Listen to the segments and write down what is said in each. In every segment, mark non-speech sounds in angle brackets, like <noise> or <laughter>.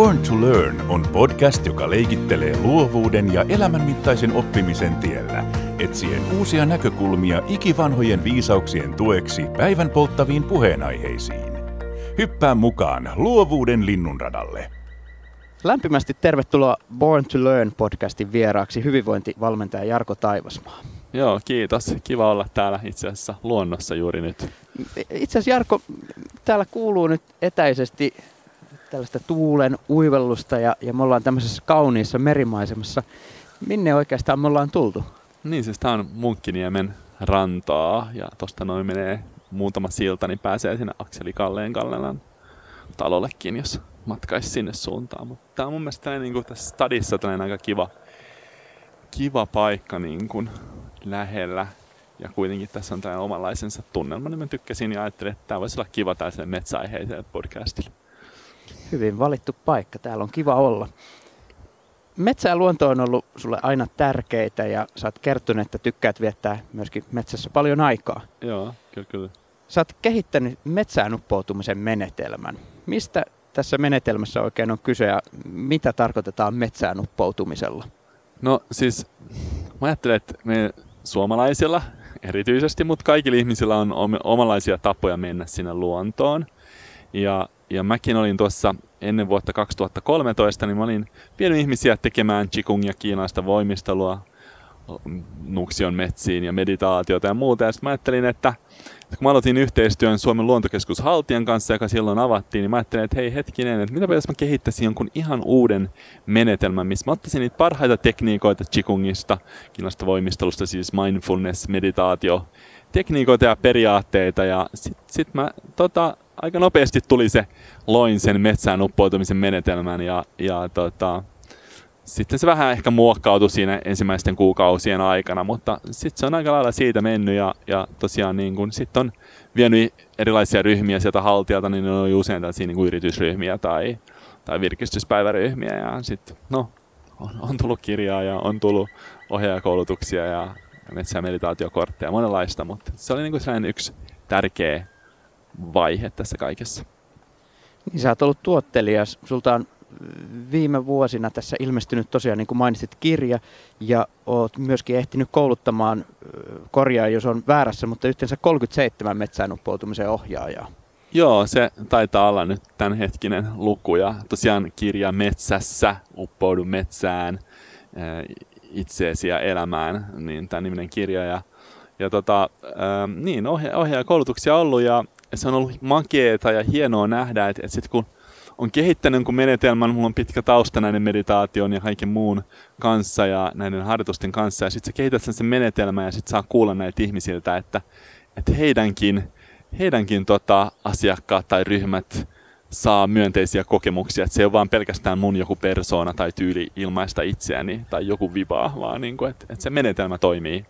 Born to Learn on podcast, joka leikittelee luovuuden ja elämänmittaisen oppimisen tiellä, etsien uusia näkökulmia ikivanhojen viisauksien tueksi päivän polttaviin puheenaiheisiin. Hyppää mukaan luovuuden linnunradalle. Lämpimästi tervetuloa Born to Learn podcastin vieraaksi hyvinvointivalmentaja Jarko Taivasmaa. Joo, kiitos. Kiva olla täällä itse asiassa luonnossa juuri nyt. Itse asiassa Jarko, täällä kuuluu nyt etäisesti tällaista tuulen uivellusta ja, ja me ollaan tämmöisessä kauniissa merimaisemassa. Minne oikeastaan me ollaan tultu? Niin, siis tää on Munkkiniemen rantaa ja tosta noin menee muutama silta, niin pääsee sinne Akseli Kalleen Kallelan talollekin, jos matkaisi sinne suuntaan. Mutta tää on mun mielestä niin tässä stadissa tällainen aika kiva, kiva paikka niin kuin lähellä. Ja kuitenkin tässä on tällainen omanlaisensa tunnelma, niin mä tykkäsin ja ajattelin, että tämä voisi olla kiva tällaiselle metsäaiheiselle podcastille. Hyvin valittu paikka, täällä on kiva olla. Metsä ja luonto on ollut sulle aina tärkeitä ja sä oot kertonut, että tykkäät viettää myöskin metsässä paljon aikaa. Joo, kyllä, kyllä. Sä oot kehittänyt metsään uppoutumisen menetelmän. Mistä tässä menetelmässä oikein on kyse ja mitä tarkoitetaan metsään uppoutumisella? No siis mä ajattelen, että me suomalaisilla erityisesti, mutta kaikilla ihmisillä on omanlaisia tapoja mennä sinne luontoon. Ja, ja mäkin olin tuossa ennen vuotta 2013, niin mä olin vienyt ihmisiä tekemään chikungia kiinaista voimistelua, nuksion metsiin ja meditaatiota ja muuta. Ja sitten mä ajattelin, että kun mä aloitin yhteistyön Suomen luontokeskus Haltian kanssa, joka silloin avattiin, niin mä ajattelin, että hei hetkinen, että mitä jos mä kehittäisin jonkun ihan uuden menetelmän, missä mä ottaisin niitä parhaita tekniikoita Qigongista, kiinasta voimistelusta, siis mindfulness, meditaatio, tekniikoita ja periaatteita, ja sitten sit mä tota, aika nopeasti tuli se, loin sen metsään uppoutumisen menetelmän, ja, ja tota, sitten se vähän ehkä muokkautui siinä ensimmäisten kuukausien aikana, mutta sitten se on aika lailla siitä mennyt ja, ja tosiaan niin kun sit on vienyt erilaisia ryhmiä sieltä haltijalta, niin ne on usein tällaisia niin yritysryhmiä tai, tai virkistyspäiväryhmiä ja sitten no, on, on tullut kirjaa ja on tullut ohjaajakoulutuksia ja metsä- ja meditaatiokortteja, monenlaista, mutta se oli niin kuin sellainen yksi tärkeä vaihe tässä kaikessa. Niin sä oot ollut tuottelias, sulta on viime vuosina tässä ilmestynyt tosiaan, niin kuin mainitsit, kirja ja olet myöskin ehtinyt kouluttamaan, korjaa jos on väärässä, mutta yhteensä 37 metsään uppoutumisen ohjaajaa. Joo, se taitaa olla nyt tämänhetkinen luku ja tosiaan kirja Metsässä, uppoudu metsään, itseesi ja elämään, niin tämä niminen kirja. Ja, ja tota, niin, ohja- ohjaajakoulutuksia ollut ja se on ollut makeeta ja hienoa nähdä, että, että sitten kun on kehittänyt kun menetelmän, mulla on pitkä tausta näiden meditaation ja kaiken muun kanssa ja näiden harjoitusten kanssa. Ja sitten sä kehität sen, sen menetelmän ja sitten saa kuulla näitä ihmisiltä, että, että heidänkin, heidänkin tota, asiakkaat tai ryhmät saa myönteisiä kokemuksia. Että se ei ole vaan pelkästään mun joku persoona tai tyyli ilmaista itseäni tai joku vibaa, vaan niin kuin, että, että se menetelmä toimii.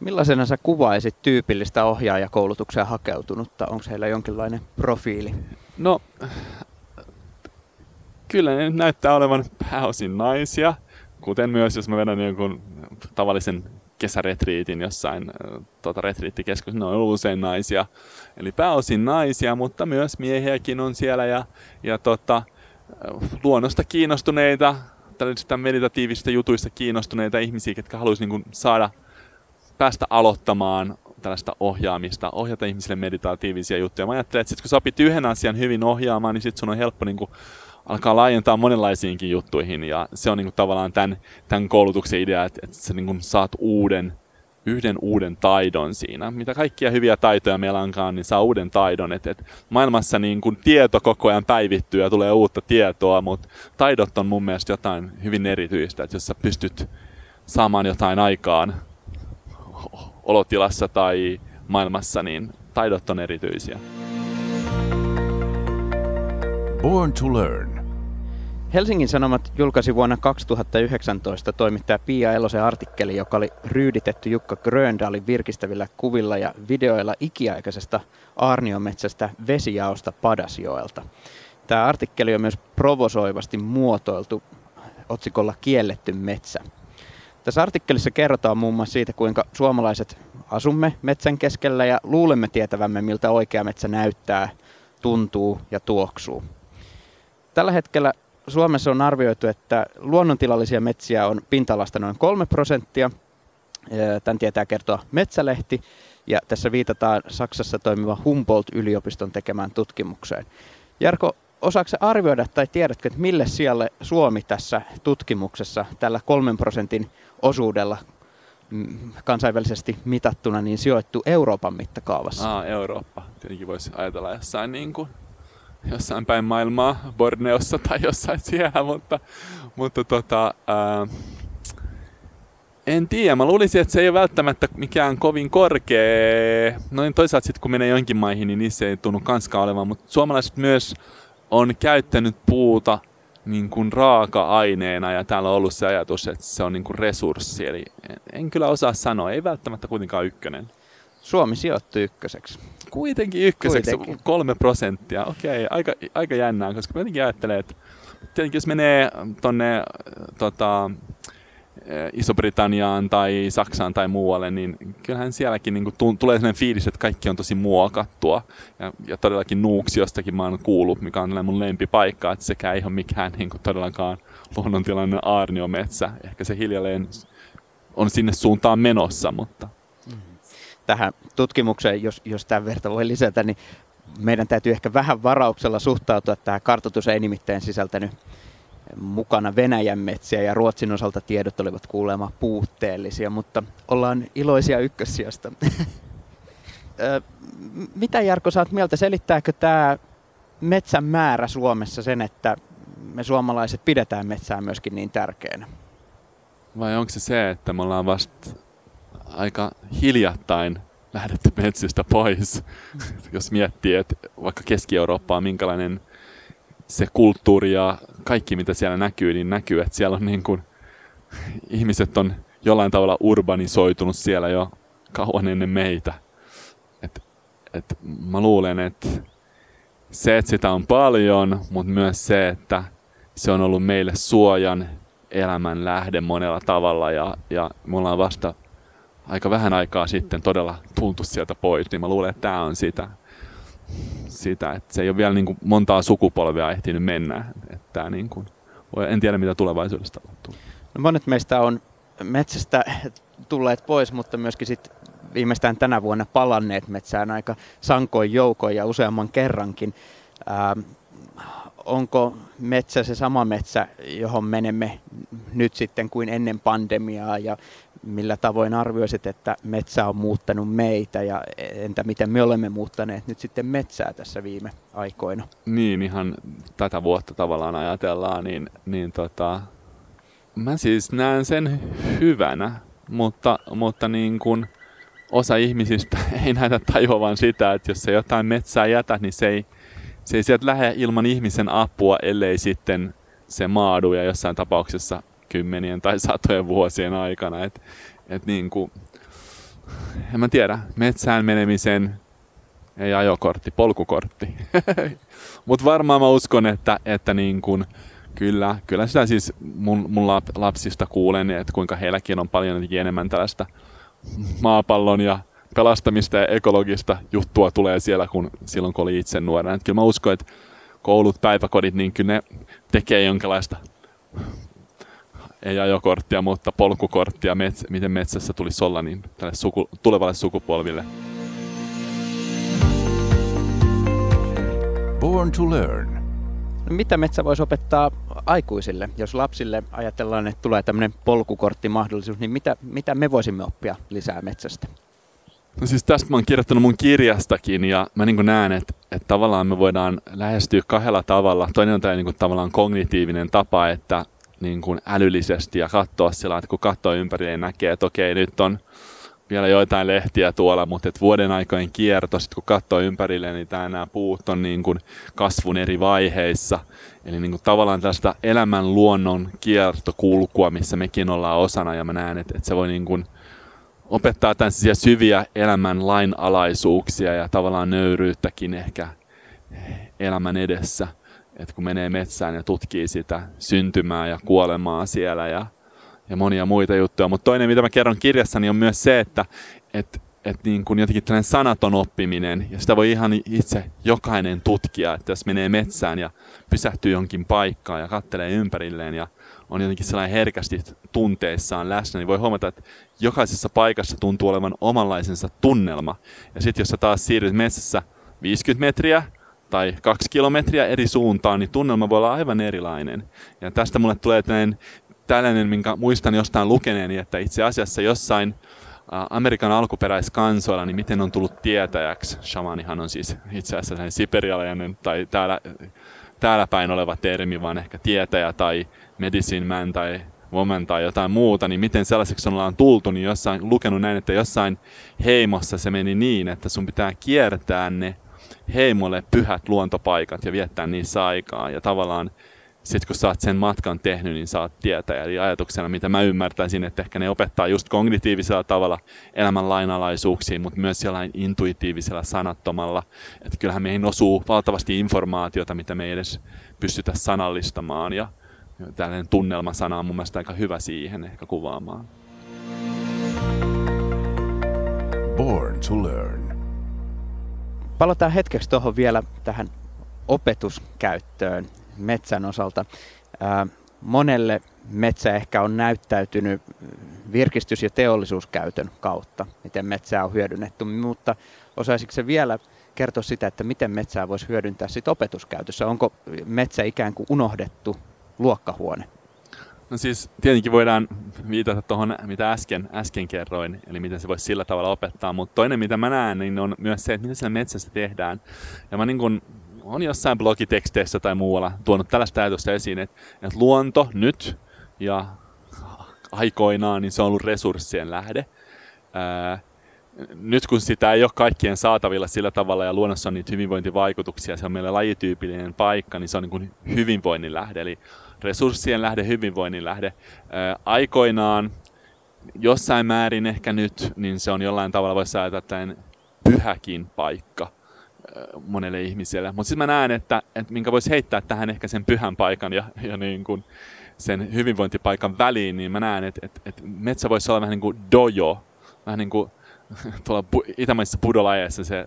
Millaisena sä kuvaisit tyypillistä ohjaajakoulutukseen hakeutunutta? Onko heillä jonkinlainen profiili? No kyllä ne näyttää olevan pääosin naisia, kuten myös jos mä vedän jonkun tavallisen kesäretriitin jossain tota, retriittikeskus, ne on usein naisia. Eli pääosin naisia, mutta myös miehiäkin on siellä ja, ja tota, luonnosta kiinnostuneita, tällaisista meditatiivisista jutuista kiinnostuneita ihmisiä, jotka haluaisivat niin saada päästä aloittamaan tällaista ohjaamista, ohjata ihmisille meditatiivisia juttuja. Mä ajattelen, että sit kun sä opit yhden asian hyvin ohjaamaan, niin sit sun on helppo niin kuin alkaa laajentaa monenlaisiinkin juttuihin ja se on niin kuin tavallaan tämän, tämän koulutuksen idea, että, että sä niin kuin saat uuden, yhden uuden taidon siinä. Mitä kaikkia hyviä taitoja meillä onkaan, niin saa uuden taidon. Et, et maailmassa niin kuin tieto koko ajan päivittyy ja tulee uutta tietoa, mutta taidot on mun mielestä jotain hyvin erityistä, että jos sä pystyt saamaan jotain aikaan olotilassa tai maailmassa, niin taidot on erityisiä. Born to Learn. Helsingin Sanomat julkaisi vuonna 2019 toimittaja Pia Elosen artikkeli, joka oli ryyditetty Jukka Gröndalin virkistävillä kuvilla ja videoilla ikiaikaisesta Arniometsästä vesijaosta Padasjoelta. Tämä artikkeli on myös provosoivasti muotoiltu otsikolla Kielletty metsä. Tässä artikkelissa kerrotaan muun muassa siitä, kuinka suomalaiset asumme metsän keskellä ja luulemme tietävämme, miltä oikea metsä näyttää, tuntuu ja tuoksuu. tällä hetkellä Suomessa on arvioitu, että luonnontilallisia metsiä on pinta-alasta noin 3 prosenttia. Tämän tietää kertoa Metsälehti. Ja tässä viitataan Saksassa toimiva Humboldt-yliopiston tekemään tutkimukseen. Jarko, osaako arvioida tai tiedätkö, että mille siellä Suomi tässä tutkimuksessa tällä kolmen prosentin osuudella mm, kansainvälisesti mitattuna niin sijoittu Euroopan mittakaavassa? Aa, Eurooppa. Tietenkin voisi ajatella jossain, niin kuin, jossain päin maailmaa, Borneossa tai jossain siellä, mutta, mutta tota, ää, en tiedä, mä luulisin, että se ei ole välttämättä mikään kovin korkea. Noin toisaalta sitten kun menee jonkin maihin, niin niissä ei tunnu kanskaan olevan, mutta suomalaiset myös on käyttänyt puuta niin kuin raaka-aineena ja täällä on ollut se ajatus, että se on niin kuin resurssi. Eli en kyllä osaa sanoa, ei välttämättä kuitenkaan ykkönen. Suomi sijoittui ykköseksi. Kuitenkin ykköseksi, kuitenkin. kolme prosenttia. Okei, aika, aika jännää, koska mä jotenkin ajattelen, että tietenkin jos menee tonne tota, Iso-Britanniaan tai Saksaan tai muualle, niin kyllähän sielläkin niin kuin, tulee sellainen fiilis, että kaikki on tosi muokattua. Ja, ja todellakin Nuuksiostakin mä oon kuullut, mikä on mun lempipaikka, että sekä ei ole mikään niin kuin, todellakaan luonnontilainen aarniometsä. Ehkä se hiljalleen on sinne suuntaan menossa, mutta... Mm-hmm. Tähän tutkimukseen, jos, jos tämän verta voi lisätä, niin meidän täytyy ehkä vähän varauksella suhtautua. Tämä kartoitus ei nimittäin sisältänyt mukana Venäjän metsiä ja Ruotsin osalta tiedot olivat kuulemma puutteellisia, mutta ollaan iloisia ykkössijasta. <laughs> Mitä Jarko saat mieltä, selittääkö tämä metsän määrä Suomessa sen, että me suomalaiset pidetään metsää myöskin niin tärkeänä? Vai onko se se, että me ollaan vasta aika hiljattain lähdetty metsistä pois? <laughs> Jos miettii, että vaikka Keski-Eurooppa on minkälainen se kulttuuri ja kaikki, mitä siellä näkyy, niin näkyy, että siellä on niin kuin, ihmiset on jollain tavalla urbanisoitunut siellä jo kauan ennen meitä. Et, et mä luulen, että se, että sitä on paljon, mutta myös se, että se on ollut meille suojan elämän lähde monella tavalla ja, ja me ollaan vasta aika vähän aikaa sitten todella tultu sieltä pois, niin mä luulen, että tämä on sitä sitä, että se ei ole vielä niin kuin montaa sukupolvea ehtinyt mennä. Että niin kuin, en tiedä, mitä tulevaisuudessa tapahtuu. No monet meistä on metsästä tulleet pois, mutta myöskin sit viimeistään tänä vuonna palanneet metsään aika sankoin joukoin ja useamman kerrankin. Ää, onko metsä se sama metsä, johon menemme nyt sitten kuin ennen pandemiaa ja millä tavoin arvioisit, että metsä on muuttanut meitä ja entä miten me olemme muuttaneet nyt sitten metsää tässä viime aikoina? Niin, ihan tätä vuotta tavallaan ajatellaan, niin, niin tota, mä siis näen sen hyvänä, mutta, mutta niin kuin osa ihmisistä <laughs> ei näitä tajuavan sitä, että jos se jotain metsää jätä, niin se ei, se ei sieltä lähde ilman ihmisen apua, ellei sitten se maadu ja jossain tapauksessa kymmenien tai satojen vuosien aikana. Et, et niin kuin, en mä tiedä, metsään menemisen ei ajokortti, polkukortti. <laughs> Mutta varmaan mä uskon, että, että niin kuin, kyllä, kyllä sitä siis mun, mun lapsista kuulen, että kuinka heilläkin on paljon enemmän tällaista maapallon ja pelastamista ja ekologista juttua tulee siellä, kun silloin kun oli itse nuorena. Et kyllä mä uskon, että koulut, päiväkodit, niin kyllä ne tekee jonkinlaista ei ajokorttia, mutta polkukorttia, mets- miten metsässä tulisi olla niin tälle suku- tulevalle sukupolville. Born to learn. No, mitä metsä voisi opettaa aikuisille? Jos lapsille ajatellaan, että tulee tämmöinen polkukorttimahdollisuus, niin mitä, mitä me voisimme oppia lisää metsästä? No siis tästä mä oon kirjoittanut mun kirjastakin ja mä niin näen, että, että tavallaan me voidaan lähestyä kahdella tavalla. Toinen on tämä niin tavallaan kognitiivinen tapa, että niin kuin älyllisesti ja katsoa sillä että kun katsoo ympärilleen niin näkee, että okei, nyt on vielä joitain lehtiä tuolla, mutta et vuoden aikojen kierto, sit kun katsoo ympärille, niin tää, nämä puut on niin kuin kasvun eri vaiheissa. Eli niin kuin tavallaan tästä elämän luonnon kiertokulkua, missä mekin ollaan osana, ja mä näen, että, että se voi niin kuin opettaa tällaisia syviä elämän lainalaisuuksia ja tavallaan nöyryyttäkin ehkä elämän edessä että kun menee metsään ja tutkii sitä syntymää ja kuolemaa siellä ja, ja monia muita juttuja. Mutta toinen, mitä mä kerron kirjassani, on myös se, että et, että niin kuin jotenkin tällainen sanaton oppiminen, ja sitä voi ihan itse jokainen tutkia, että jos menee metsään ja pysähtyy jonkin paikkaan ja kattelee ympärilleen ja on jotenkin sellainen herkästi tunteissaan läsnä, niin voi huomata, että jokaisessa paikassa tuntuu olevan omanlaisensa tunnelma. Ja sitten jos sä taas siirryt metsässä 50 metriä tai kaksi kilometriä eri suuntaan, niin tunnelma voi olla aivan erilainen. Ja tästä mulle tulee tällainen, tällainen minkä muistan jostain lukeneeni, että itse asiassa jossain Amerikan alkuperäiskansoilla, niin miten on tullut tietäjäksi. Shamanihan on siis itse asiassa siperialainen tai täällä, täällä päin oleva termi, vaan ehkä tietäjä tai medicine man tai woman tai jotain muuta, niin miten sellaiseksi ollaan tultu, niin jossain lukenut näin, että jossain heimossa se meni niin, että sun pitää kiertää ne heimolle pyhät luontopaikat ja viettää niissä aikaa. Ja tavallaan sitten kun sä oot sen matkan tehnyt, niin saat tietää. Eli ajatuksena, mitä mä ymmärtäisin, että ehkä ne opettaa just kognitiivisella tavalla elämän lainalaisuuksiin, mutta myös sellainen intuitiivisella sanattomalla. Että kyllähän meihin osuu valtavasti informaatiota, mitä me ei edes pystytä sanallistamaan. Ja tällainen tunnelmasana on mun mielestä aika hyvä siihen ehkä kuvaamaan. Born to learn. Palataan hetkeksi tuohon vielä tähän opetuskäyttöön metsän osalta. Monelle metsä ehkä on näyttäytynyt virkistys- ja teollisuuskäytön kautta, miten metsää on hyödynnetty, mutta osaisiko se vielä kertoa sitä, että miten metsää voisi hyödyntää sit opetuskäytössä? Onko metsä ikään kuin unohdettu luokkahuone? No siis tietenkin voidaan viitata tuohon, mitä äsken, äsken kerroin, eli miten se voisi sillä tavalla opettaa, mutta toinen mitä mä näen, niin on myös se, että mitä siellä metsässä tehdään. Ja mä niin kun, on jossain blogiteksteissä tai muualla tuonut tällaista ajatusta esiin, että, että luonto nyt ja aikoinaan, niin se on ollut resurssien lähde. Ää, nyt kun sitä ei ole kaikkien saatavilla sillä tavalla ja luonnossa on niitä hyvinvointivaikutuksia, se on meille lajityypillinen paikka, niin se on niin kuin hyvinvoinnin lähde, eli resurssien lähde, hyvinvoinnin lähde. Ää, aikoinaan, jossain määrin ehkä nyt, niin se on jollain tavalla, voisi ajatella, että pyhäkin paikka monelle ihmiselle. Mutta sitten mä näen, että, että minkä voisi heittää tähän ehkä sen pyhän paikan ja, ja niin kuin sen hyvinvointipaikan väliin, niin mä näen, että, että, että metsä voisi olla vähän niin kuin dojo, vähän niin kuin <laughs> tuolla itämaisissa pudolajeissa se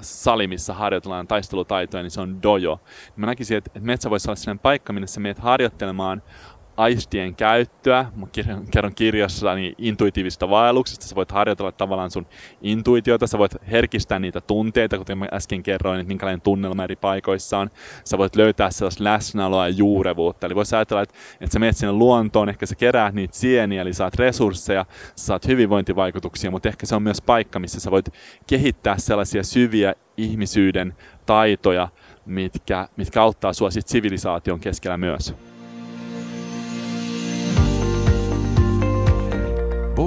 sali, missä harjoitellaan taistelutaitoja, niin se on dojo. Mä näkisin, että metsä voisi olla sellainen paikka, minne sä menet harjoittelemaan aistien käyttöä. Mä kerron kirjassa niin intuitiivista vaelluksesta. Sä voit harjoitella tavallaan sun intuitiota, sä voit herkistää niitä tunteita, kuten mä äsken kerroin, että minkälainen tunnelma eri paikoissa on. Sä voit löytää sellaista läsnäoloa ja juurevuutta. Eli voisi ajatella, että, että sä menet sinne luontoon, ehkä sä keräät niitä sieniä, eli saat resursseja, saat hyvinvointivaikutuksia, mutta ehkä se on myös paikka, missä sä voit kehittää sellaisia syviä ihmisyyden taitoja, mitkä, mitkä auttaa sua sit sivilisaation keskellä myös.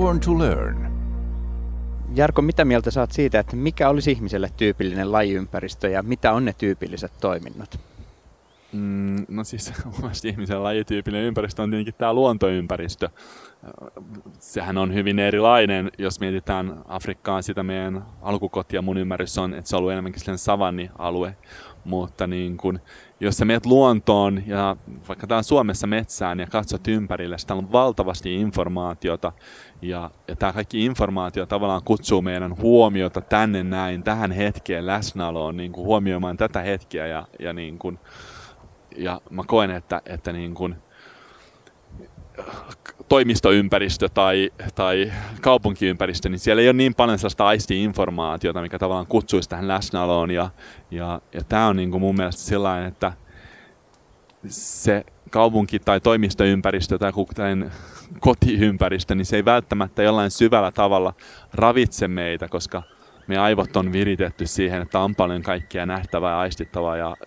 Born to Learn. Jarko, mitä mieltä saat siitä, että mikä olisi ihmiselle tyypillinen lajiympäristö ja mitä on ne tyypilliset toiminnot? Mm, no siis <laughs> omasti ihmisen lajityypillinen ympäristö on tietenkin tämä luontoympäristö. Sehän on hyvin erilainen, jos mietitään Afrikkaa, sitä meidän alkukotia mun ymmärrys on, että se on ollut enemmänkin sellainen savannialue. Mutta niin kun, jos sä meet luontoon ja vaikka täällä Suomessa metsään ja katsot ympärille, täällä on valtavasti informaatiota ja, ja tämä kaikki informaatio tavallaan kutsuu meidän huomiota tänne näin, tähän hetkeen läsnäoloon, niin kuin huomioimaan tätä hetkeä ja, ja, niin kuin, ja mä koen, että, että niin kuin, toimistoympäristö tai, tai kaupunkiympäristö, niin siellä ei ole niin paljon sellaista aisti-informaatiota, mikä tavallaan kutsuisi tähän läsnäoloon. Ja, ja, ja tämä on niin kuin mun mielestä sellainen, että se kaupunki- tai toimistoympäristö tai kotiympäristö, niin se ei välttämättä jollain syvällä tavalla ravitse meitä, koska me aivot on viritetty siihen, että on paljon kaikkea nähtävää ja aistittavaa ja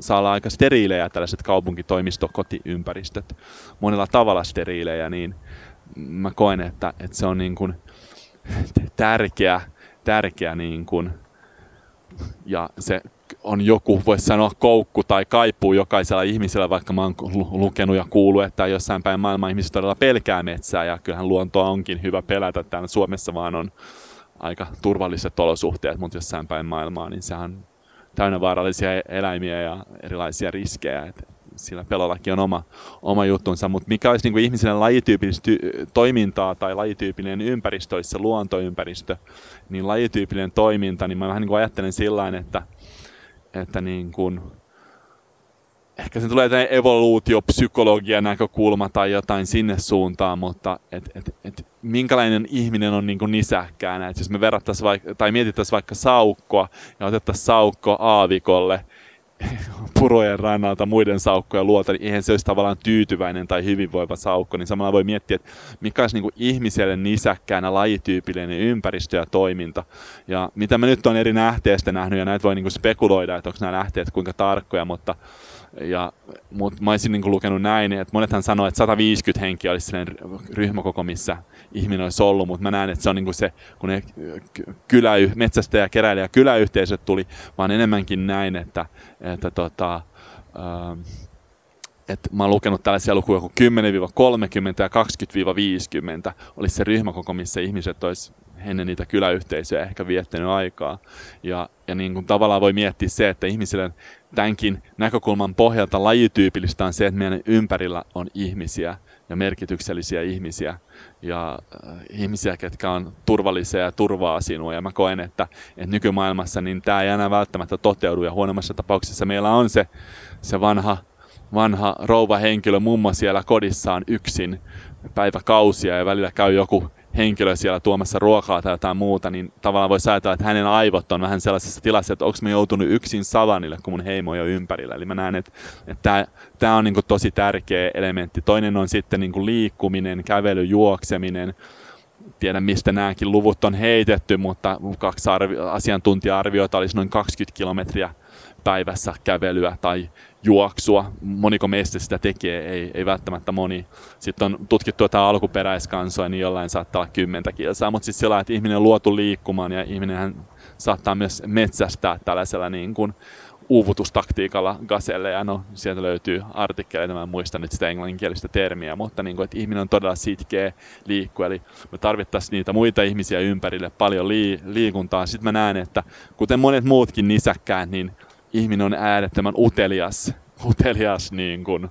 saa olla aika steriilejä tällaiset kaupunkitoimisto kotiympäristöt. Monella tavalla steriilejä, niin mä koen, että, että se on niin kuin tärkeä, tärkeä niin kuin, ja se on joku, voisi sanoa koukku tai kaipuu jokaisella ihmisellä, vaikka mä oon lukenut ja kuullut, että jossain päin maailman ihmiset todella pelkää metsää ja kyllähän luontoa onkin hyvä pelätä. Täällä Suomessa vaan on aika turvalliset olosuhteet, mutta jossain päin maailmaa, niin sehän on täynnä vaarallisia eläimiä ja erilaisia riskejä. Et sillä pelollakin on oma, oma juttunsa, mutta mikä olisi niin ihmisen lajityypillistä toimintaa tai lajityypillinen ympäristö, olisi se luontoympäristö, niin lajityypillinen toiminta, niin mä vähän niin kuin ajattelen sillä että, että niin kuin, ehkä se tulee tämä evoluutiopsykologian näkökulma tai jotain sinne suuntaan, mutta et, et, et, minkälainen ihminen on niin nisäkkäänä. Et jos me verrattaisiin vaikka, tai mietittäisiin vaikka saukkoa ja otettaisiin saukko aavikolle <laughs> purojen rannalta muiden saukkojen luota, niin eihän se olisi tavallaan tyytyväinen tai hyvinvoiva saukko, niin samalla voi miettiä, että mikä olisi niin ihmiselle nisäkkäänä lajityypillinen ympäristö ja toiminta. Ja mitä mä nyt on eri nähteistä nähnyt, ja näitä voi niin spekuloida, että onko nämä lähteet kuinka tarkkoja, mutta ja, mutta mä olisin niin lukenut näin, että monethan sanoo, että 150 henkiä olisi sellainen ryhmäkoko, missä ihminen olisi ollut, mutta mä näen, että se on niin se, kun ne kylä, metsästäjä, keräilijä, kyläyhteisöt tuli, vaan enemmänkin näin, että, että tota, ähm, että mä oon lukenut tällaisia lukuja kuin 10-30 ja 20-50 olisi se ryhmäkoko, missä ihmiset olisi ennen niitä kyläyhteisöjä ehkä viettänyt aikaa. Ja, ja niin kuin tavallaan voi miettiä se, että ihmisille tämänkin näkökulman pohjalta lajityypillistä on se, että meidän ympärillä on ihmisiä ja merkityksellisiä ihmisiä ja äh, ihmisiä, ketkä on turvallisia ja turvaa sinua. Ja mä koen, että, että nykymaailmassa niin tämä ei enää välttämättä toteudu ja huonommassa tapauksessa meillä on se, se vanha, vanha rouva henkilö mummo siellä kodissaan yksin päiväkausia ja välillä käy joku henkilö siellä tuomassa ruokaa tai jotain muuta, niin tavallaan voi ajatella, että hänen aivot on vähän sellaisessa tilassa, että onko me joutunut yksin savanille, kun mun heimo on jo ympärillä. Eli mä näen, että, että tämä on niin kuin tosi tärkeä elementti. Toinen on sitten niin kuin liikkuminen, kävely, juokseminen. Tiedän, mistä nämäkin luvut on heitetty, mutta kaksi arvi- asiantuntija-arviota olisi noin 20 kilometriä päivässä kävelyä tai juoksua. Moniko meistä sitä tekee, ei, ei välttämättä moni. Sitten on tutkittu jotain alkuperäiskansoja, niin jollain saattaa olla kymmentä kilsaa, mutta sitten sillä että ihminen on luotu liikkumaan ja ihminen saattaa myös metsästää tällaisella niin kuin uuvutustaktiikalla gaselle, ja no, sieltä löytyy artikkeleita, mä en muista nyt sitä englanninkielistä termiä, mutta niin kuin, että ihminen on todella sitkeä liikkua, eli me tarvittaisiin niitä muita ihmisiä ympärille, paljon lii, liikuntaa. Sitten mä näen, että kuten monet muutkin nisäkkäät, niin ihminen on äärettömän utelias, utelias niin kuin,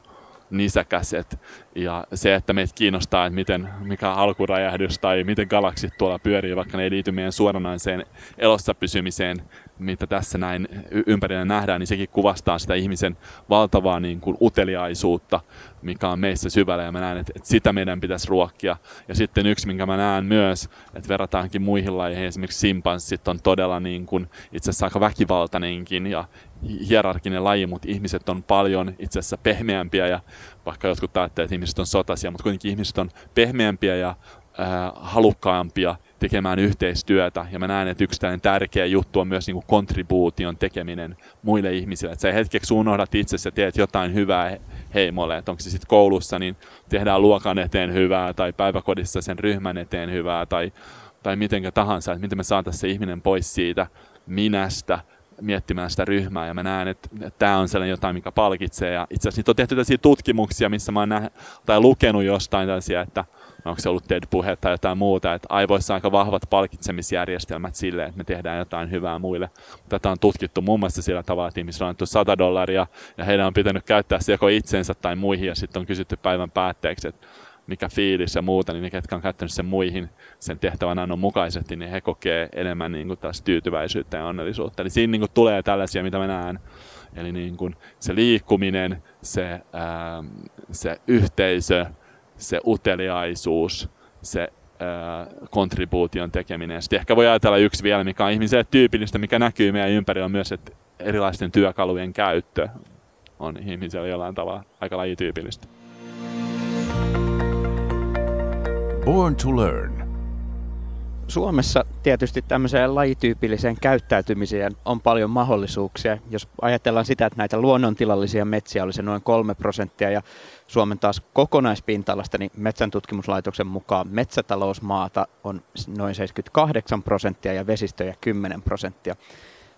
nisäkäset. Ja se, että meitä kiinnostaa, että miten, mikä alkuräjähdys tai miten galaksit tuolla pyörii, vaikka ne ei liity meidän suoranaiseen elossa pysymiseen, mitä tässä näin ympärillä nähdään, niin sekin kuvastaa sitä ihmisen valtavaa niin kuin uteliaisuutta, mikä on meissä syvällä, ja mä näen, että, että sitä meidän pitäisi ruokkia. Ja sitten yksi, minkä mä näen myös, että verrataankin muihin lajeihin, esimerkiksi simpanssit on todella niin kuin, itse asiassa aika väkivaltainenkin ja hierarkinen laji, mutta ihmiset on paljon itse asiassa pehmeämpiä ja vaikka jotkut ajattelevat, että ihmiset on sotaisia, mutta kuitenkin ihmiset on pehmeämpiä ja äh, halukkaampia tekemään yhteistyötä. Ja mä näen, että yksi tärkeä juttu on myös niin kuin kontribuution tekeminen muille ihmisille. Että sä hetkeksi unohdat itse ja teet jotain hyvää heimolle. Että onko se sitten koulussa, niin tehdään luokan eteen hyvää, tai päiväkodissa sen ryhmän eteen hyvää, tai, tai mitenkä tahansa. Että miten me saataisiin se ihminen pois siitä minästä, miettimään sitä ryhmää ja mä näen, että, että tämä on sellainen jotain, mikä palkitsee. Ja itse asiassa on tehty tällaisia tutkimuksia, missä mä oon näh- tai lukenut jostain tällaisia, että onko se ollut TED-puhe tai jotain muuta, että aivoissa on aika vahvat palkitsemisjärjestelmät sille, että me tehdään jotain hyvää muille. Tätä on tutkittu muun muassa sillä tavalla, että ihmisillä on annettu 100 dollaria ja heidän on pitänyt käyttää se joko itsensä tai muihin ja sitten on kysytty päivän päätteeksi, että mikä fiilis ja muuta, niin ne, ketkä on käyttänyt sen muihin sen tehtävän annon mukaisesti, niin he kokee enemmän niin kuin taas tyytyväisyyttä ja onnellisuutta. Eli siinä niin kuin tulee tällaisia, mitä mä näen. Eli niin kuin se liikkuminen, se, ää, se yhteisö, se uteliaisuus, se ää, kontribuution tekeminen. Sitten ehkä voi ajatella yksi vielä, mikä on ihmiselle tyypillistä, mikä näkyy meidän ympärillä myös, että erilaisten työkalujen käyttö on ihmiselle jollain tavalla aika lajityypillistä. Born to Learn. Suomessa tietysti tämmöiseen lajityypilliseen käyttäytymiseen on paljon mahdollisuuksia. Jos ajatellaan sitä, että näitä luonnontilallisia metsiä olisi noin kolme prosenttia ja Suomen taas kokonaispinta-alasta, niin metsäntutkimuslaitoksen mukaan metsätalousmaata on noin 78 prosenttia ja vesistöjä 10 prosenttia.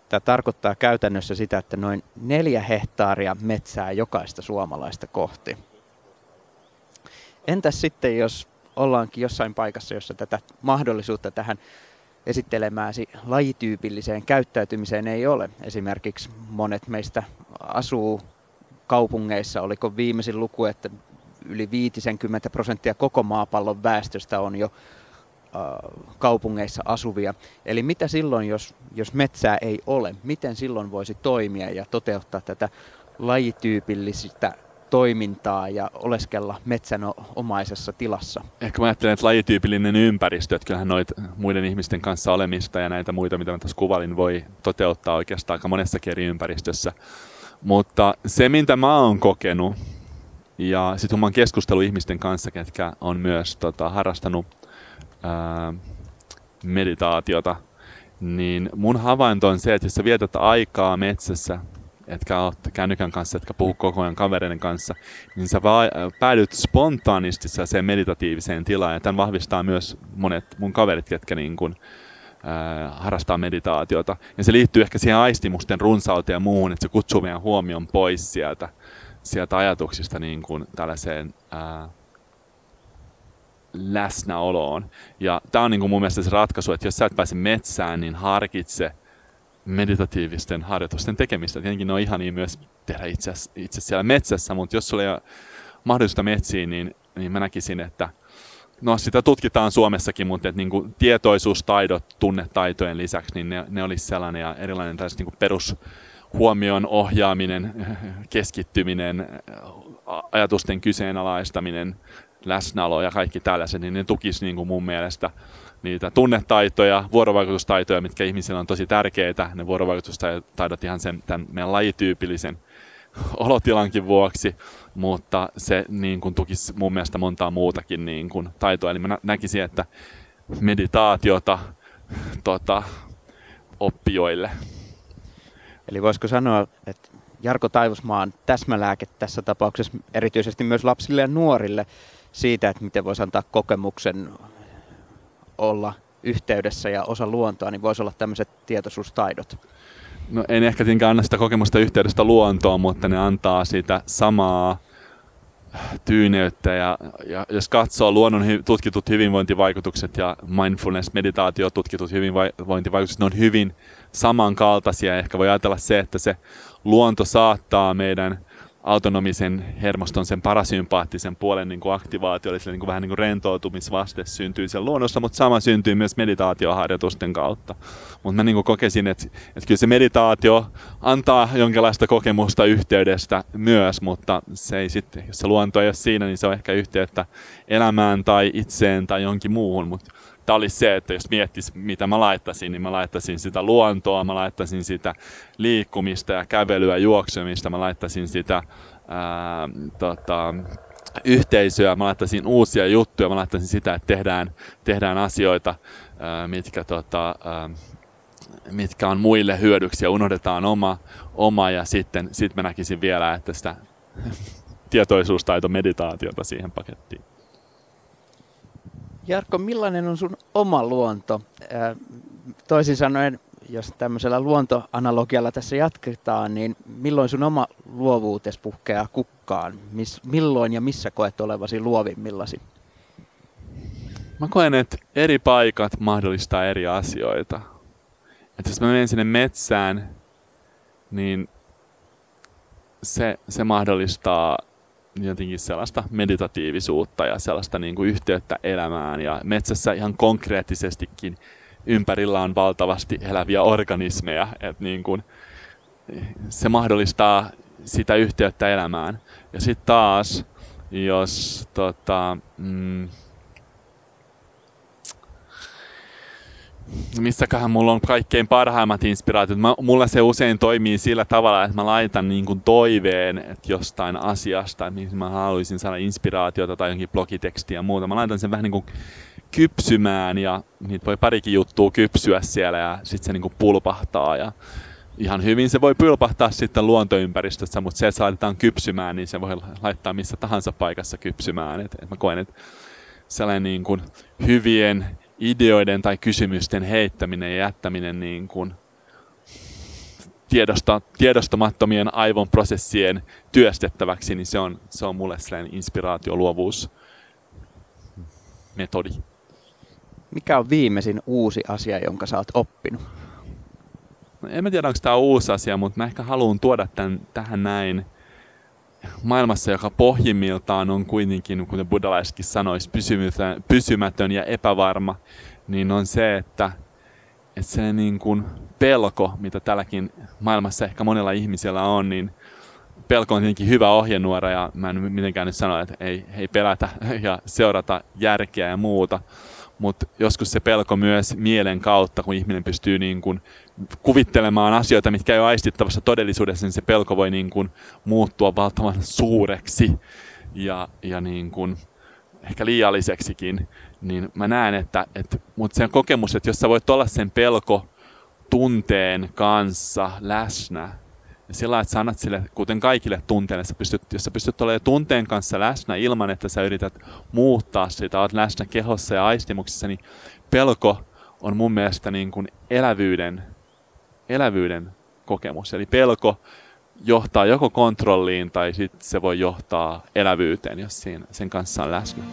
Tämä tarkoittaa käytännössä sitä, että noin neljä hehtaaria metsää jokaista suomalaista kohti. Entäs sitten, jos ollaankin jossain paikassa, jossa tätä mahdollisuutta tähän esittelemääsi lajityypilliseen käyttäytymiseen ei ole. Esimerkiksi monet meistä asuu kaupungeissa, oliko viimeisin luku, että yli 50 prosenttia koko maapallon väestöstä on jo kaupungeissa asuvia. Eli mitä silloin, jos, jos metsää ei ole, miten silloin voisi toimia ja toteuttaa tätä lajityypillistä toimintaa ja oleskella metsänomaisessa tilassa. Ehkä mä ajattelen, että lajityypillinen ympäristö, että kyllähän noita muiden ihmisten kanssa olemista ja näitä muita, mitä mä tässä kuvalin, voi toteuttaa oikeastaan aika monessa eri ympäristössä. Mutta se, mitä mä oon kokenut, ja sitten mä oon keskustellut ihmisten kanssa, ketkä on myös tota, harrastanut ää, meditaatiota, niin mun havainto on se, että jos sä vietät aikaa metsässä etkä ole kännykän kanssa, etkä puhu koko ajan kavereiden kanssa, niin sä vaan päädyt spontaanisti sen meditatiiviseen tilaan. Ja tämän vahvistaa myös monet mun kaverit, ketkä niin kuin, äh, harrastaa meditaatiota. Ja se liittyy ehkä siihen aistimusten runsauteen ja muuhun, että se kutsuu meidän huomion pois sieltä, sieltä ajatuksista niin kuin tällaiseen äh, läsnäoloon. Ja tämä on niin kuin mun mielestä se ratkaisu, että jos sä et pääse metsään, niin harkitse – meditatiivisten harjoitusten tekemistä. Tietenkin ne on ihan niin myös tehdä itse, itse siellä metsässä, mutta jos sulla ei ole mahdollista metsiä, niin, niin mä näkisin, että no sitä tutkitaan Suomessakin, mutta että niin kuin tietoisuustaidot tunnetaitojen lisäksi, niin ne, ne olisi sellainen ja erilainen niin kuin perushuomion ohjaaminen, <laughs> keskittyminen, ajatusten kyseenalaistaminen, läsnäolo ja kaikki tällaiset, niin ne tukisi niin kuin mun mielestä niitä tunnetaitoja, vuorovaikutustaitoja, mitkä ihmisillä on tosi tärkeitä, ne vuorovaikutustaidot ihan sen tämän meidän lajityypillisen olotilankin vuoksi, mutta se niin kuin tukisi mun mielestä montaa muutakin niin kuin taitoa. Eli mä näkisin, että meditaatiota tota, oppijoille. Eli voisiko sanoa, että Jarko Taivusmaan täsmälääke tässä tapauksessa erityisesti myös lapsille ja nuorille siitä, että miten voisi antaa kokemuksen olla yhteydessä ja osa luontoa, niin voisi olla tämmöiset tietoisuustaidot? No en ehkä tietenkään anna sitä kokemusta yhteydestä luontoon, mutta ne antaa sitä samaa tyyneyttä ja, ja jos katsoo luonnon hy, tutkitut hyvinvointivaikutukset ja mindfulness-meditaatio tutkitut hyvinvointivaikutukset, ne on hyvin samankaltaisia. Ehkä voi ajatella se, että se luonto saattaa meidän autonomisen hermoston sen parasympaattisen puolen niin kuin aktivaatio, eli niin kuin vähän niin kuin rentoutumisvaste syntyy sen luonnossa, mutta sama syntyy myös meditaatioharjoitusten kautta. Mutta mä niin kuin kokesin, että, että kyllä se meditaatio antaa jonkinlaista kokemusta yhteydestä myös, mutta se ei sitten, jos se luonto ei ole siinä, niin se on ehkä yhteyttä elämään tai itseen tai jonkin muuhun, mutta tämä olisi se, että jos miettis, mitä mä laittaisin, niin mä laittaisin sitä luontoa, mä laittaisin sitä liikkumista ja kävelyä, juoksemista, mä laittaisin sitä ää, tota, yhteisöä, mä laittaisin uusia juttuja, mä laittaisin sitä, että tehdään, tehdään asioita, ää, mitkä, tota, ää, mitkä on muille hyödyksi ja unohdetaan oma, oma ja sitten sit mä näkisin vielä, että sitä <laughs> tietoisuustaito meditaatiota siihen pakettiin. Jarkko, millainen on sun oma luonto? Toisin sanoen, jos tämmöisellä luontoanalogialla tässä jatketaan, niin milloin sun oma luovuutes puhkeaa kukkaan? Mis, milloin ja missä koet olevasi luovimmillasi? Mä koen, että eri paikat mahdollistaa eri asioita. Että jos mä menen sinne metsään, niin se, se mahdollistaa jotenkin sellaista meditatiivisuutta ja sellaista niin kuin yhteyttä elämään. Ja metsässä ihan konkreettisestikin ympärillä on valtavasti eläviä organismeja, että niin kuin se mahdollistaa sitä yhteyttä elämään. Ja sitten taas, jos tota, mm, missäköhän mulla on kaikkein parhaimmat inspiraatiot. Mä, mulla se usein toimii sillä tavalla, että mä laitan niin kuin toiveen että jostain asiasta, mihin mä haluaisin saada inspiraatiota tai jonkin blogitekstiä ja muuta. Mä laitan sen vähän niin kuin kypsymään ja niitä voi parikin juttua kypsyä siellä ja sitten se niin kuin pulpahtaa. Ja ihan hyvin se voi pulpahtaa sitten luontoympäristössä, mutta se, että se laitetaan kypsymään, niin se voi laittaa missä tahansa paikassa kypsymään. Et, et mä koen, että sellainen niin kuin hyvien ideoiden tai kysymysten heittäminen ja jättäminen niin kuin tiedosta, tiedostamattomien aivon prosessien työstettäväksi, niin se on, se on mulle sellainen inspiraatioluovuus metodi. Mikä on viimeisin uusi asia, jonka sä oot oppinut? No, en mä tiedä, onko tämä uusi asia, mutta mä ehkä haluan tuoda tämän tähän näin maailmassa, joka pohjimmiltaan on kuitenkin, kuten buddhalaiskin sanoisi, pysymätön ja epävarma, niin on se, että, että se niin kuin pelko, mitä tälläkin maailmassa ehkä monella ihmisellä on, niin pelko on tietenkin hyvä ohjenuora ja mä en mitenkään nyt sano, että ei, ei pelätä <laughs> ja seurata järkeä ja muuta, mutta joskus se pelko myös mielen kautta, kun ihminen pystyy niin kuin kuvittelemaan asioita, mitkä ei ole aistittavassa todellisuudessa, niin se pelko voi niin kuin muuttua valtavan suureksi ja, ja niin kuin ehkä liialliseksikin. Niin mä näen, että, että mutta sen kokemus, että jos sä voit olla sen pelko tunteen kanssa läsnä, ja sillä että sä annat sille, kuten kaikille tunteille, sä pystyt, jos sä pystyt olemaan tunteen kanssa läsnä ilman, että sä yrität muuttaa sitä, oot läsnä kehossa ja aistimuksissa, niin pelko on mun mielestä niin kuin elävyyden, elävyyden kokemus. Eli pelko johtaa joko kontrolliin tai sitten se voi johtaa elävyyteen, jos siinä, sen kanssa on läsnä.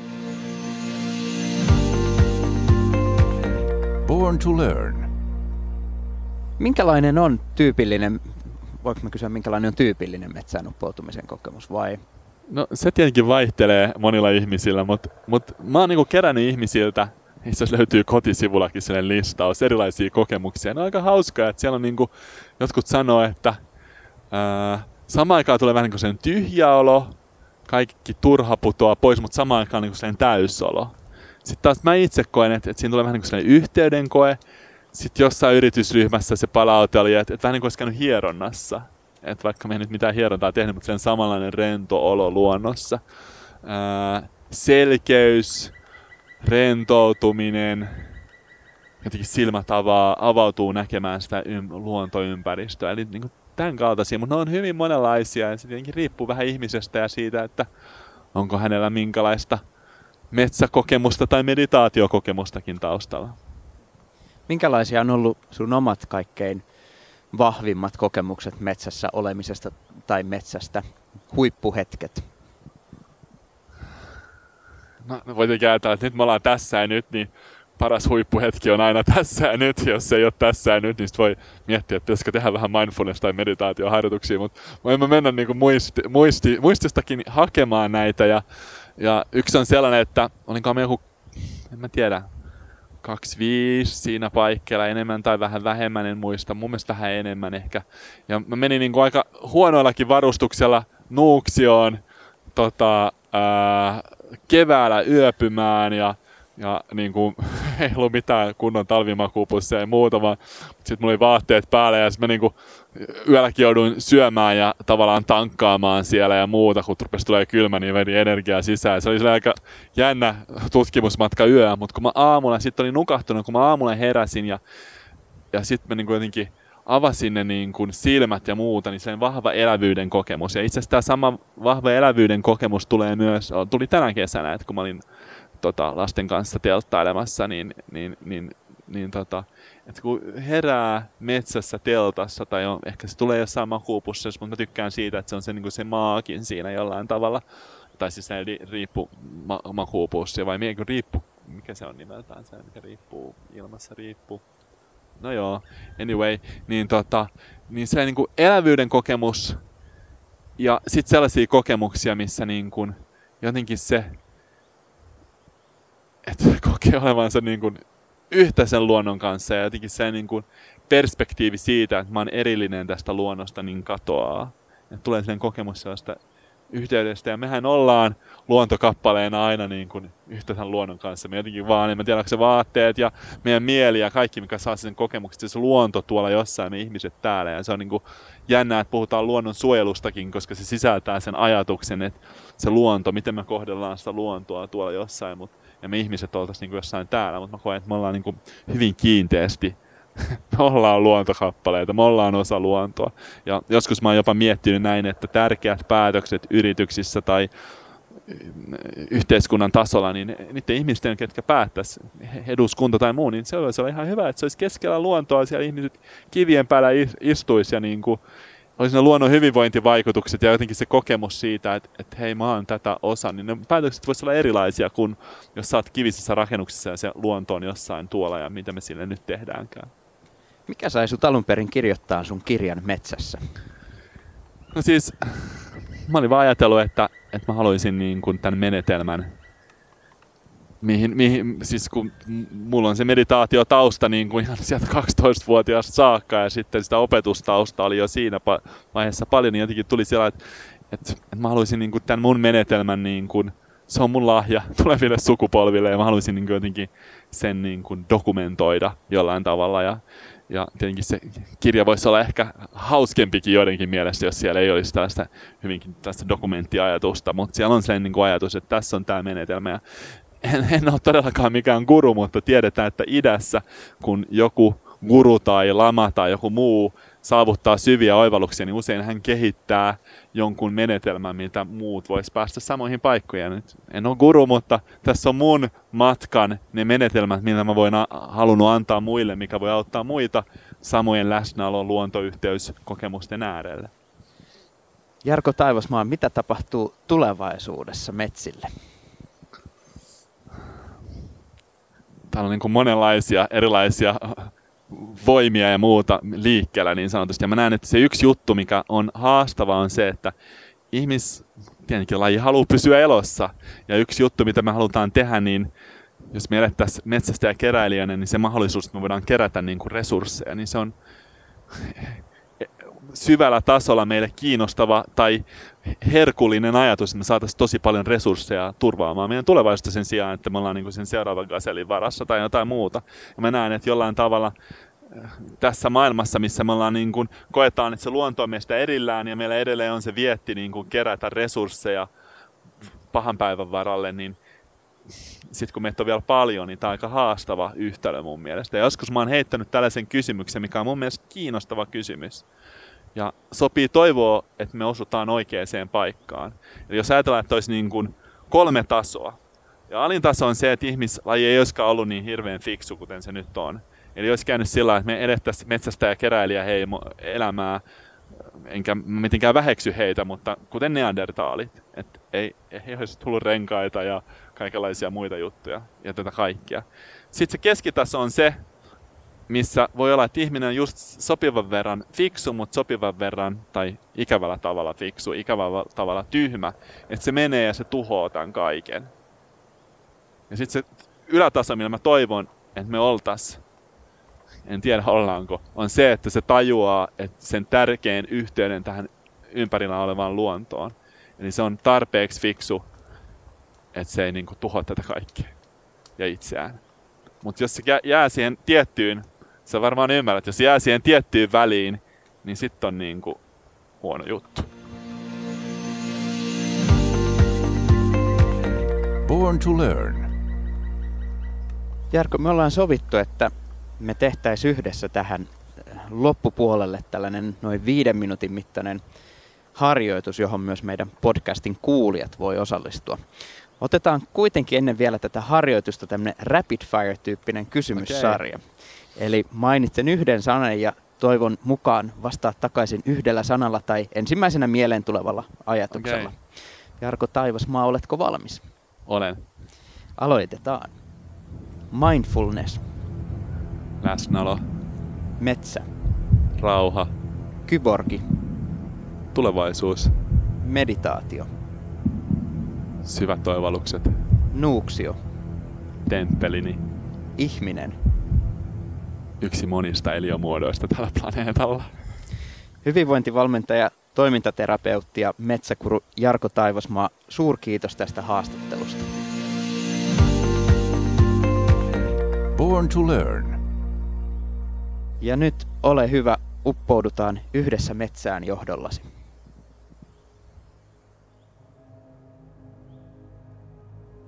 Born to learn. Minkälainen on tyypillinen voiko mä kysyä, minkälainen on tyypillinen metsään uppoutumisen kokemus vai? No se tietenkin vaihtelee monilla ihmisillä, mutta, mutta mä oon niinku kerännyt ihmisiltä, itse löytyy kotisivullakin sellainen listaus, erilaisia kokemuksia. Ne on aika hauskaa, että siellä on niinku, jotkut sanoo, että ää, samaan aikaan tulee vähän niin kuin tyhjä olo, kaikki turha putoaa pois, mutta samaan aikaan niin täysolo. Sitten taas mä itse koen, että, että siinä tulee vähän niin kuin yhteydenkoe, sitten jossain yritysryhmässä se palaute oli, että, että vähän niin kuin olisi käynyt hieronnassa. Että vaikka me ei nyt mitään hierontaa tehnyt, mutta sen samanlainen rento olo luonnossa. Ää, selkeys, rentoutuminen, jotenkin silmät avaa, avautuu näkemään sitä ym, luontoympäristöä. Eli niin kuin tämän kaltaisia, mutta ne on hyvin monenlaisia ja se tietenkin riippuu vähän ihmisestä ja siitä, että onko hänellä minkälaista metsäkokemusta tai meditaatiokokemustakin taustalla. Minkälaisia on ollut sun omat kaikkein vahvimmat kokemukset metsässä olemisesta tai metsästä? Huippuhetket. No, no voit ajatella, että nyt me ollaan tässä ja nyt, niin paras huippuhetki on aina tässä ja nyt. Jos ei ole tässä ja nyt, niin voi miettiä, että pitäisikö tehdä vähän mindfulness- tai meditaatioharjoituksia. Mutta voimme mennä niin muisti, muisti, muististakin hakemaan näitä. Ja, ja yksi on sellainen, että olinko me joku, en mä tiedä, 25 siinä paikkeilla, enemmän tai vähän vähemmän, en muista, mun mielestä vähän enemmän ehkä. Ja mä menin niin kuin aika huonoillakin varustuksella Nuuksioon tota, ää, keväällä yöpymään ja ja niin kuin, <laughs> ei ollut mitään kunnon talvimakuupusseja ja muuta, vaan sitten mulla oli vaatteet päällä ja sitten mä niin kuin, yölläkin jouduin syömään ja tavallaan tankkaamaan siellä ja muuta, kun rupesi tulee kylmä, niin vedi energiaa sisään. Se oli aika jännä tutkimusmatka yö, mutta kun mä aamulla sitten olin nukahtunut, kun mä aamulla heräsin ja, ja sitten mä niin kuin jotenkin avasin ne niin kuin silmät ja muuta, niin se on vahva elävyyden kokemus. Ja itse asiassa tämä sama vahva elävyyden kokemus tulee myös, tuli tänä kesänä, että kun mä olin tota, lasten kanssa telttailemassa, niin, niin, niin, niin tota, että kun herää metsässä teltassa, tai on, ehkä se tulee jossain makuupussissa, mutta mä tykkään siitä, että se on se, niin se maakin siinä jollain tavalla. Tai siis se ei riippu ma- makuupussi, vai mikä riippu, mikä se on nimeltään se, mikä riippuu ilmassa riippuu. No joo, anyway, niin, tota, niin se niin kuin elävyyden kokemus ja sitten sellaisia kokemuksia, missä niin kuin jotenkin se että <laughs> kokee olevansa niin kuin yhtä sen luonnon kanssa ja jotenkin se niin kuin perspektiivi siitä, että mä oon erillinen tästä luonnosta, niin katoaa. Ja tulee sen kokemus sellaista yhteydestä. Ja mehän ollaan luontokappaleena aina niin kuin yhtä tämän luonnon kanssa. Me jotenkin vaan, en tiedä, se vaatteet ja meidän mieli ja kaikki, mikä saa sen kokemuksen, se luonto tuolla jossain, me ihmiset täällä. Ja se on niin kuin jännää, että puhutaan luonnon suojelustakin, koska se sisältää sen ajatuksen, että se luonto, miten me kohdellaan sitä luontoa tuolla jossain. Mutta ja me ihmiset oltaisiin niin jossain täällä, mutta mä koen, että me ollaan niin kuin hyvin kiinteästi <laughs> me ollaan luontokappaleita, me ollaan osa luontoa. Ja joskus mä oon jopa miettinyt näin, että tärkeät päätökset yrityksissä tai yhteiskunnan tasolla, niin niiden ihmisten, ketkä päättäisi, eduskunta tai muu, niin se olisi ihan hyvä, että se olisi keskellä luontoa, siellä ihmiset kivien päällä istuisi ja niin kuin olisi ne luonnon hyvinvointivaikutukset ja jotenkin se kokemus siitä, että, että hei mä oon tätä osa, niin ne päätökset voisivat olla erilaisia kuin jos sä oot kivisessä rakennuksessa ja se luonto on jossain tuolla ja mitä me sille nyt tehdäänkään. Mikä sai sut alun perin kirjoittaa sun kirjan metsässä? No siis, mä olin vaan ajatellut, että, että mä haluaisin niin kuin tämän menetelmän mihin, mihin, siis kun mulla on se meditaatiotausta niin kuin ihan sieltä 12-vuotiaasta saakka ja sitten sitä opetustausta oli jo siinä vaiheessa paljon, niin jotenkin tuli siellä, että, että, että mä haluaisin niin kuin tämän mun menetelmän, niin kuin, se on mun lahja tuleville sukupolville ja mä haluaisin niin kuin jotenkin sen niin kuin dokumentoida jollain tavalla ja, ja tietenkin se kirja voisi olla ehkä hauskempikin joidenkin mielestä, jos siellä ei olisi tällaista hyvinkin tällaista dokumenttiajatusta, mutta siellä on sellainen niin kuin ajatus, että tässä on tämä menetelmä. Ja en, en ole todellakaan mikään guru, mutta tiedetään, että idässä, kun joku guru tai lama tai joku muu saavuttaa syviä oivalluksia, niin usein hän kehittää jonkun menetelmän, mitä muut vois päästä samoihin paikkoihin. Nyt en ole guru, mutta tässä on mun matkan ne menetelmät, mitä mä voin a- halunnut antaa muille, mikä voi auttaa muita samojen läsnäolon luontoyhteys kokemusten äärelle. Jarko Taivasmaa, mitä tapahtuu tulevaisuudessa metsille? Täällä on niin kuin monenlaisia erilaisia voimia ja muuta liikkeellä niin sanotusti. Ja mä näen, että se yksi juttu, mikä on haastava, on se, että ihmis, tietenkin laji haluaa pysyä elossa. Ja yksi juttu, mitä me halutaan tehdä, niin jos me elettäisiin metsästä ja keräilijänä, niin se mahdollisuus, että me voidaan kerätä niin kuin resursseja, niin se on <laughs> syvällä tasolla meille kiinnostava tai herkullinen ajatus, että me saataisiin tosi paljon resursseja turvaamaan meidän tulevaisuutta sen sijaan, että me ollaan niin kuin sen seuraavan gaselin varassa tai jotain muuta. Ja mä näen, että jollain tavalla äh, tässä maailmassa, missä me ollaan niin kuin, koetaan, että se luonto on meistä erillään ja meillä edelleen on se vietti niin kuin kerätä resursseja pahan päivän varalle, niin sitten kun meitä on vielä paljon, niin tämä on aika haastava yhtälö mun mielestä. Ja joskus mä oon heittänyt tällaisen kysymyksen, mikä on mun mielestä kiinnostava kysymys. Ja sopii toivoa, että me osutaan oikeaan paikkaan. Eli jos ajatellaan, että olisi niin kuin kolme tasoa. Ja alin taso on se, että ihmislaji ei olisikaan ollut niin hirveän fiksu, kuten se nyt on. Eli olisi käynyt sillä että me edettäisiin metsästä ja keräilijä heimo elämää, enkä mitenkään väheksy heitä, mutta kuten neandertaalit. Että ei, ei olisi tullut renkaita ja kaikenlaisia muita juttuja ja tätä kaikkia. Sitten se keskitaso on se, missä voi olla, että ihminen on just sopivan verran fiksu, mutta sopivan verran, tai ikävällä tavalla fiksu, ikävällä tavalla tyhmä, että se menee ja se tuhoaa tämän kaiken. Ja sitten se ylätaso, millä mä toivon, että me oltais, en tiedä ollaanko, on se, että se tajuaa että sen tärkein yhteyden tähän ympärillä olevaan luontoon. Eli se on tarpeeksi fiksu, että se ei niinku tuhoa tätä kaikkea ja itseään. Mutta jos se jää siihen tiettyyn Sä varmaan ymmärrät, jos jää siihen tiettyyn väliin, niin sitten on niinku huono juttu. Born to learn. Jarkko, me ollaan sovittu, että me tehtäisiin yhdessä tähän loppupuolelle tällainen noin viiden minuutin mittainen harjoitus, johon myös meidän podcastin kuulijat voi osallistua. Otetaan kuitenkin ennen vielä tätä harjoitusta tämmöinen rapid fire-tyyppinen kysymyssarja. Okay. Eli mainitsen yhden sanan ja toivon mukaan vastaa takaisin yhdellä sanalla tai ensimmäisenä mieleen tulevalla ajatuksella. Okay. Jarko Taivasmaa, oletko valmis? Olen. Aloitetaan. Mindfulness. Läsnäolo. Metsä. Rauha. Kyborgi. Tulevaisuus. Meditaatio. Syvät toivallukset. Nuuksio. Temppelini. Ihminen yksi monista eliömuodoista tällä planeetalla. Hyvinvointivalmentaja, toimintaterapeutti ja metsäkuru Jarko Taivasmaa, suurkiitos tästä haastattelusta. Born to learn. Ja nyt ole hyvä, uppoudutaan yhdessä metsään johdollasi.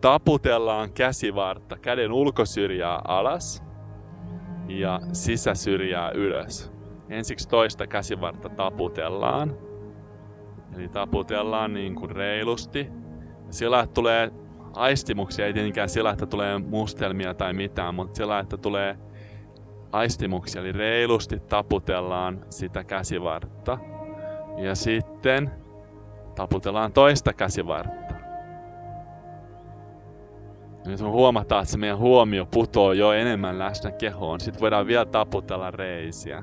Taputellaan käsivartta käden ulkosyrjää alas – ja sisäsyrjää ylös. Ensiksi toista käsivartta taputellaan. Eli taputellaan niin kuin reilusti. Sillä, tulee aistimuksia, ei tietenkään sillä, että tulee mustelmia tai mitään, mutta sillä, että tulee aistimuksia, eli reilusti taputellaan sitä käsivartta. Ja sitten taputellaan toista käsivartta. Nyt me huomataan, että se meidän huomio putoo jo enemmän läsnä kehoon. Sitten voidaan vielä taputella reisiä.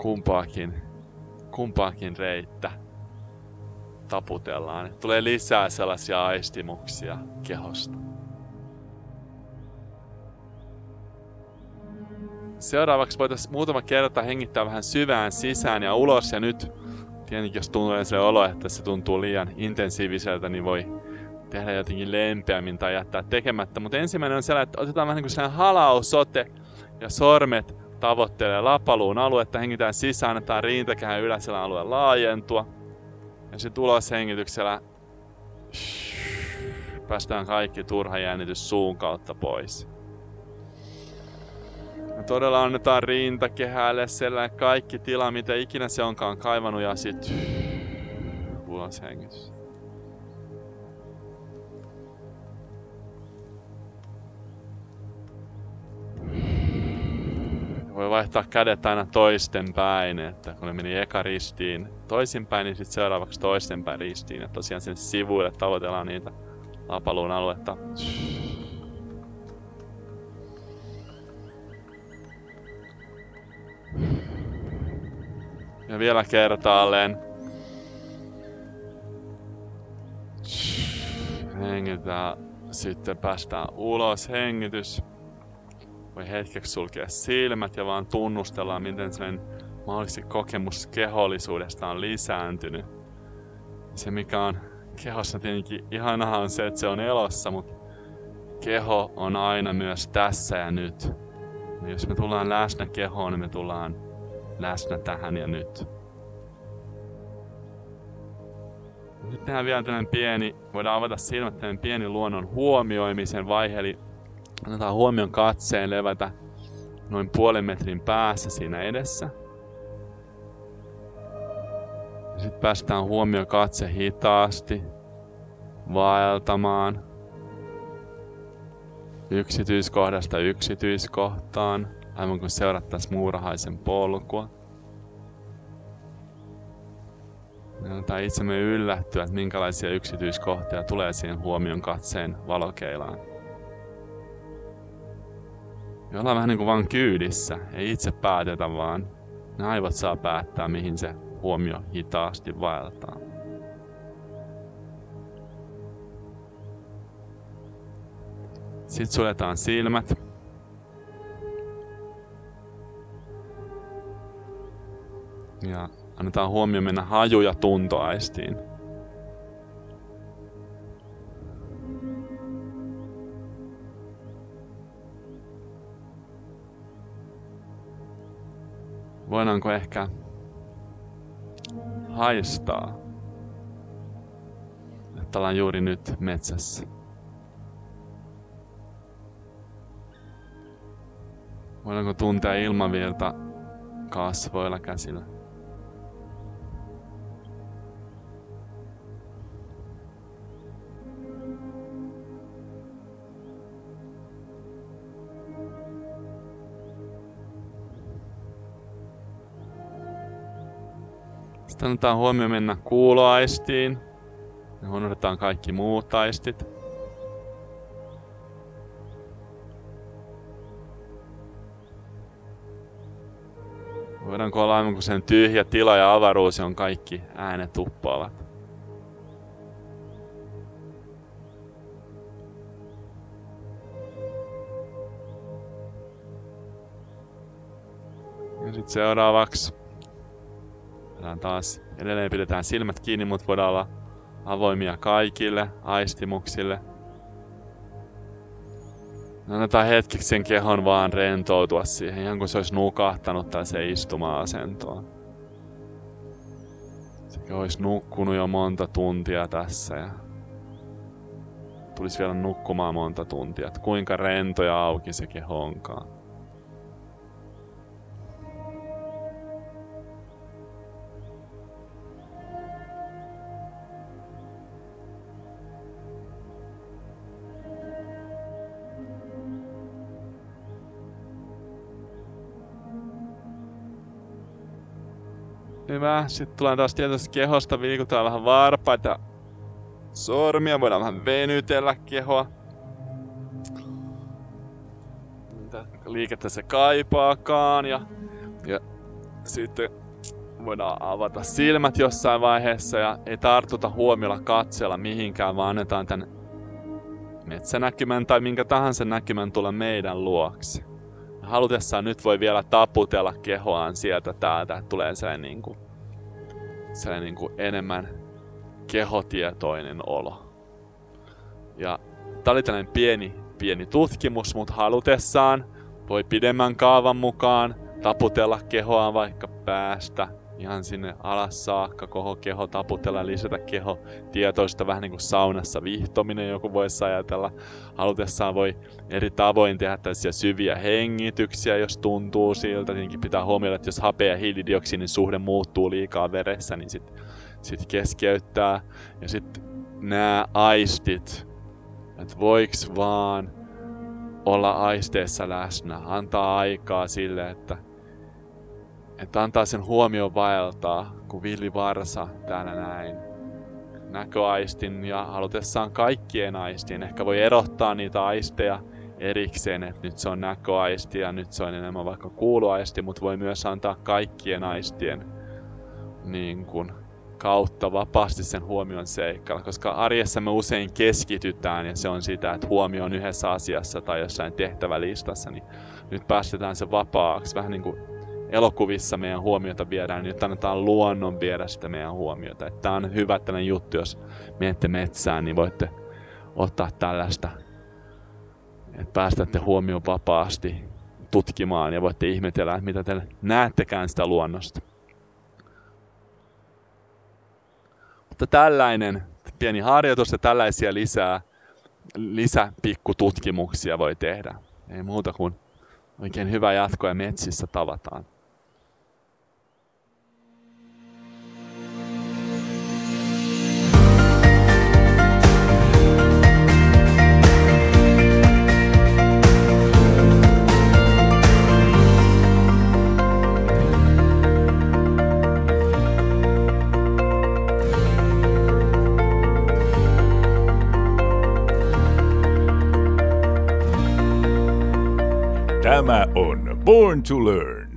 kumpaakin, kumpaakin reittä taputellaan. Tulee lisää sellaisia aistimuksia kehosta. Seuraavaksi voitaisiin muutama kerta hengittää vähän syvään sisään ja ulos ja nyt tietenkin jos tuntuu se olo, että se tuntuu liian intensiiviseltä, niin voi tehdä jotenkin lempeämmin tai jättää tekemättä. Mutta ensimmäinen on sellainen, että otetaan vähän niin kuin halausote ja sormet tavoittelee lapaluun aluetta, hengitään sisään, annetaan rintakehän yläisellä alueen laajentua. Ja sitten uloshengityksellä päästään kaikki turha jännitys suun kautta pois. Ja todella annetaan rintakehälle sellainen kaikki tila, mitä ikinä se onkaan kaivannut ja sit ulos hengitys. Voi vaihtaa kädet aina toisten päin, että kun ne meni eka ristiin toisinpäin, niin sitten seuraavaksi toisten päin ristiin. Ja tosiaan sen sivuille tavoitellaan niitä lapaluun aluetta. Ja vielä kertaalleen. Hengitään. Sitten päästään ulos. Hengitys. Voi hetkeksi sulkea silmät ja vaan tunnustellaan, miten sen mahdollisesti kokemus kehollisuudesta on lisääntynyt. Se mikä on kehossa tietenkin ihanahan on se, että se on elossa, mutta keho on aina myös tässä ja nyt. Ja jos me tullaan läsnä kehoon, niin me tullaan läsnä tähän ja nyt. Nyt tehdään vielä tämmöinen pieni, voidaan avata silmät tämmöinen pieni luonnon huomioimisen vaihe, eli annetaan huomion katseen levätä noin puolen metrin päässä siinä edessä. Sitten päästään huomio katse hitaasti vaeltamaan yksityiskohdasta yksityiskohtaan aivan kuin seurattaisiin muurahaisen polkua. Me annetaan itsemme yllättyä, että minkälaisia yksityiskohtia tulee siihen huomion katseen valokeilaan. Me ollaan vähän niin kuin vaan kyydissä, ei itse päätetä vaan. Ne aivot saa päättää, mihin se huomio hitaasti vaeltaa. Sitten suljetaan silmät. Ja annetaan huomio mennä haju- ja tuntoaistiin. Voidaanko ehkä haistaa, että ollaan juuri nyt metsässä? Voidaanko tuntea ilmavirta kasvoilla käsillä? Annetaan huomio mennä kuuloaistiin. Ja unohdetaan kaikki muut aistit. Voidaanko olla aivan kuin sen tyhjä tila ja avaruus, on kaikki äänet uppoavat. Ja sitten seuraavaksi Voidaan taas edelleen pidetään silmät kiinni, mutta voidaan olla avoimia kaikille aistimuksille. Annetaan hetkeksi sen kehon vaan rentoutua siihen, ihan kuin se olisi nukahtanut se istuma-asentoon. Se olisi nukkunut jo monta tuntia tässä ja tulisi vielä nukkumaan monta tuntia. Että kuinka rento ja auki se keho onkaan. Hyvä. Sitten tulee taas tietysti kehosta, viikutaan vähän varpaita sormia. Voidaan vähän venytellä kehoa. Mitä liikettä se kaipaakaan. Ja, ja sitten voidaan avata silmät jossain vaiheessa ja ei tartuta huomiolla katsella mihinkään, vaan annetaan tämän metsänäkymän tai minkä tahansa näkymän tulla meidän luokse. Halutessaan nyt voi vielä taputella kehoaan sieltä täältä, tulee sellainen, niin kuin, sellainen niin kuin enemmän kehotietoinen olo. Ja tää oli tällainen pieni, pieni tutkimus, mutta halutessaan voi pidemmän kaavan mukaan taputella kehoaan vaikka päästä ihan sinne alas saakka, koko keho taputella, lisätä keho tietoista, vähän niin kuin saunassa vihtominen joku voisi ajatella. Halutessaan voi eri tavoin tehdä tällaisia syviä hengityksiä, jos tuntuu siltä. Tietenkin pitää huomioida, että jos hape ja hiilidioksidin suhde muuttuu liikaa veressä, niin sitten sit keskeyttää. Ja sitten nämä aistit, että voiks vaan olla aisteessa läsnä, antaa aikaa sille, että että antaa sen huomioon vaeltaa, kun villi varsa täällä näin. Näköaistin ja halutessaan kaikkien aistin. Ehkä voi erottaa niitä aisteja erikseen, että nyt se on näköaisti ja nyt se on enemmän vaikka kuuluaisti, mutta voi myös antaa kaikkien aistien niin kuin, kautta vapaasti sen huomion seikkailla, koska arjessa me usein keskitytään ja se on sitä, että huomio on yhdessä asiassa tai jossain tehtävälistassa, niin nyt päästetään se vapaaksi, vähän niin kuin elokuvissa meidän huomiota viedään, niin annetaan luonnon viedä sitä meidän huomiota. Tämä on hyvä tällainen juttu, jos menette metsään, niin voitte ottaa tällaista, että päästätte huomioon vapaasti tutkimaan ja voitte ihmetellä, että mitä te näettekään sitä luonnosta. Mutta tällainen pieni harjoitus ja tällaisia lisää, lisäpikkututkimuksia voi tehdä. Ei muuta kuin oikein hyvä jatko ja metsissä tavataan. Born to Learn.